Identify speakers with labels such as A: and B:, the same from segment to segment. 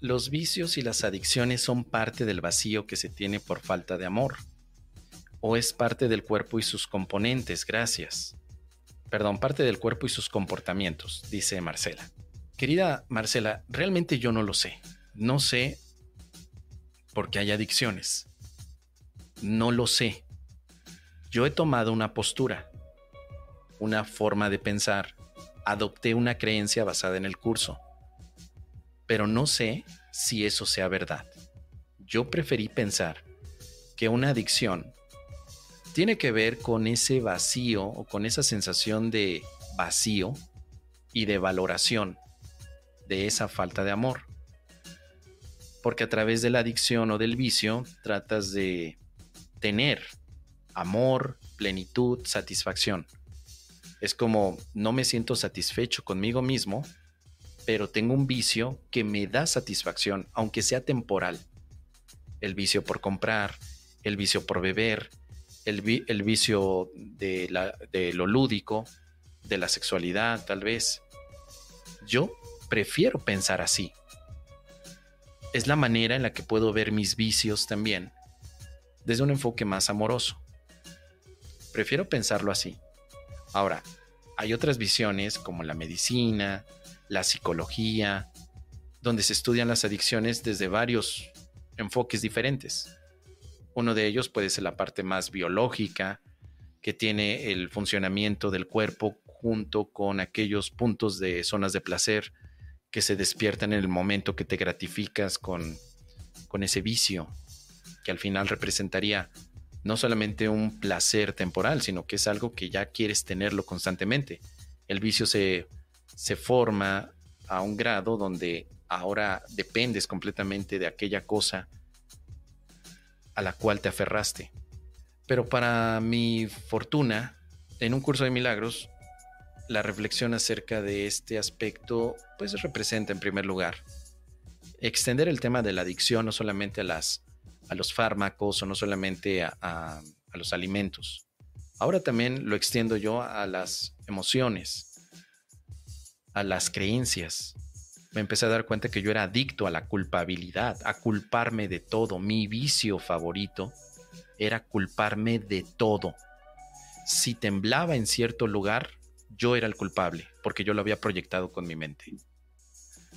A: Los vicios y las adicciones son parte del vacío que se tiene por falta de amor. O es parte del cuerpo y sus componentes, gracias. Perdón, parte del cuerpo y sus comportamientos, dice Marcela. Querida Marcela, realmente yo no lo sé. No sé por qué hay adicciones. No lo sé. Yo he tomado una postura, una forma de pensar, adopté una creencia basada en el curso, pero no sé si eso sea verdad. Yo preferí pensar que una adicción tiene que ver con ese vacío o con esa sensación de vacío y de valoración de esa falta de amor. Porque a través de la adicción o del vicio tratas de tener amor, plenitud, satisfacción. Es como no me siento satisfecho conmigo mismo, pero tengo un vicio que me da satisfacción, aunque sea temporal. El vicio por comprar, el vicio por beber, el, vicio de, de lo lúdico, de la sexualidad, tal vez. Yo prefiero pensar así. Es la manera en la que puedo ver mis vicios también, desde un enfoque más amoroso. Prefiero pensarlo así. Ahora, hay otras visiones como la medicina, la psicología, donde se estudian las adicciones desde varios enfoques diferentes. Uno de ellos puede ser la parte más biológica, que tiene el funcionamiento del cuerpo junto con aquellos puntos de zonas de placer que se despiertan en el momento que te gratificas con, con ese vicio, que al final representaría no solamente un placer temporal, sino que es algo que ya quieres tenerlo constantemente. El vicio se, se forma a un grado donde ahora dependes completamente de aquella cosa a la cual te aferraste. Pero para mi fortuna, en un curso de milagros, la reflexión acerca de este aspecto pues representa en primer lugar extender el tema de la adicción no solamente a, las, a los fármacos o no solamente a, a los alimentos. Ahora también lo extiendo yo a las emociones, a las creencias, me empecé a dar cuenta que yo era adicto a la culpabilidad, a culparme de todo. Mi vicio favorito era culparme de todo. Si temblaba en cierto lugar, yo era el culpable, porque yo lo había proyectado con mi mente.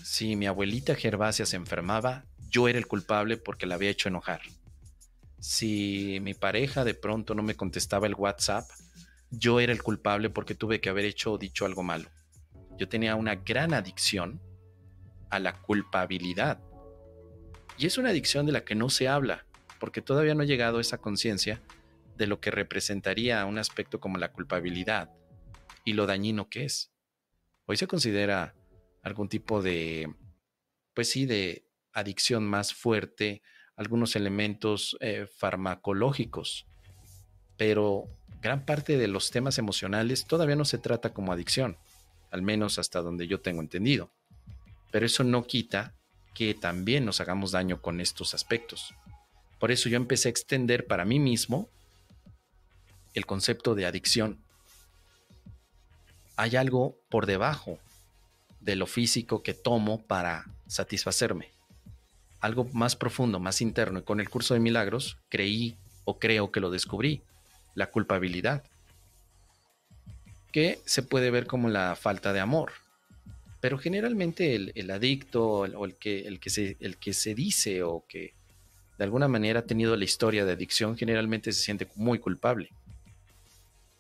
A: Si mi abuelita Gervasia se enfermaba, yo era el culpable porque la había hecho enojar. Si mi pareja de pronto no me contestaba el WhatsApp, yo era el culpable porque tuve que haber hecho o dicho algo malo. Yo tenía una gran adicción a la culpabilidad. Y es una adicción de la que no se habla, porque todavía no ha llegado esa conciencia de lo que representaría un aspecto como la culpabilidad y lo dañino que es. Hoy se considera algún tipo de, pues sí, de adicción más fuerte, algunos elementos eh, farmacológicos, pero gran parte de los temas emocionales todavía no se trata como adicción, al menos hasta donde yo tengo entendido pero eso no quita que también nos hagamos daño con estos aspectos. Por eso yo empecé a extender para mí mismo el concepto de adicción. Hay algo por debajo de lo físico que tomo para satisfacerme. Algo más profundo, más interno. Y con el curso de milagros creí o creo que lo descubrí. La culpabilidad. Que se puede ver como la falta de amor pero generalmente el, adicto o el que, el, que se, el que se dice o que de alguna manera ha tenido la historia de adicción generalmente se siente muy culpable.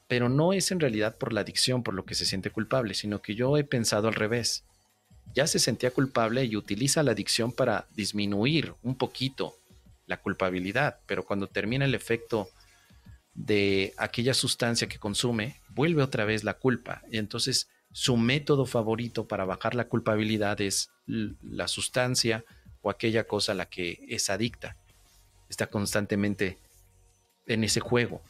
A: Pero no es en realidad por la adicción por lo que se siente culpable, sino que yo he pensado al revés. Ya se sentía culpable y utiliza la adicción para disminuir un poquito la culpabilidad, pero cuando termina el efecto de aquella sustancia que consume, vuelve otra vez la culpa. Y entonces su método favorito para bajar la culpabilidad es la sustancia o aquella cosa a la que es adicta. Está constantemente en ese juego.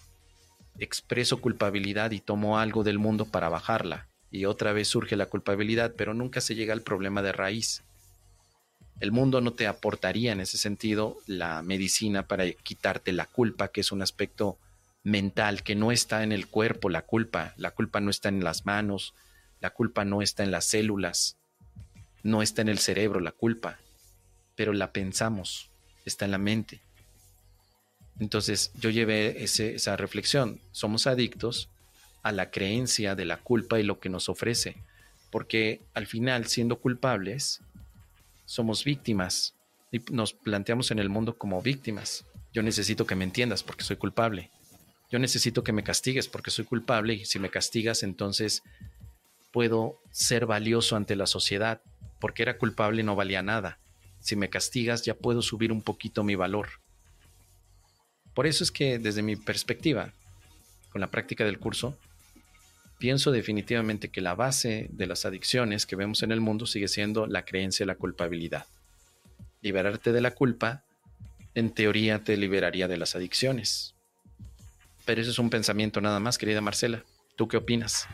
A: Expreso culpabilidad y tomo algo del mundo para bajarla. Y otra vez surge la culpabilidad, pero nunca se llega al problema de raíz. El mundo no te aportaría en ese sentido la medicina para quitarte la culpa, que es un aspecto mental que no está en el cuerpo, la culpa. La culpa no está en las manos, la culpa no está en las células. No está en el cerebro la culpa, pero la pensamos, está en la mente. Entonces yo llevé esa reflexión. Somos adictos a la creencia de la culpa y lo que nos ofrece, porque al final, siendo culpables, somos víctimas y nos planteamos en el mundo como víctimas. Yo necesito que me entiendas porque soy culpable. Yo necesito que me castigues porque soy culpable y si me castigas entonces puedo ser valioso ante la sociedad porque era culpable y no valía nada. Si me castigas ya puedo subir un poquito mi valor. Por eso es que desde mi perspectiva, con la práctica del curso, pienso definitivamente que la base de las adicciones que vemos en el mundo sigue siendo la creencia de la culpabilidad. Liberarte de la culpa, en teoría, te liberaría de las adicciones. Pero eso es un pensamiento nada más, querida Marcela. ¿Tú qué opinas?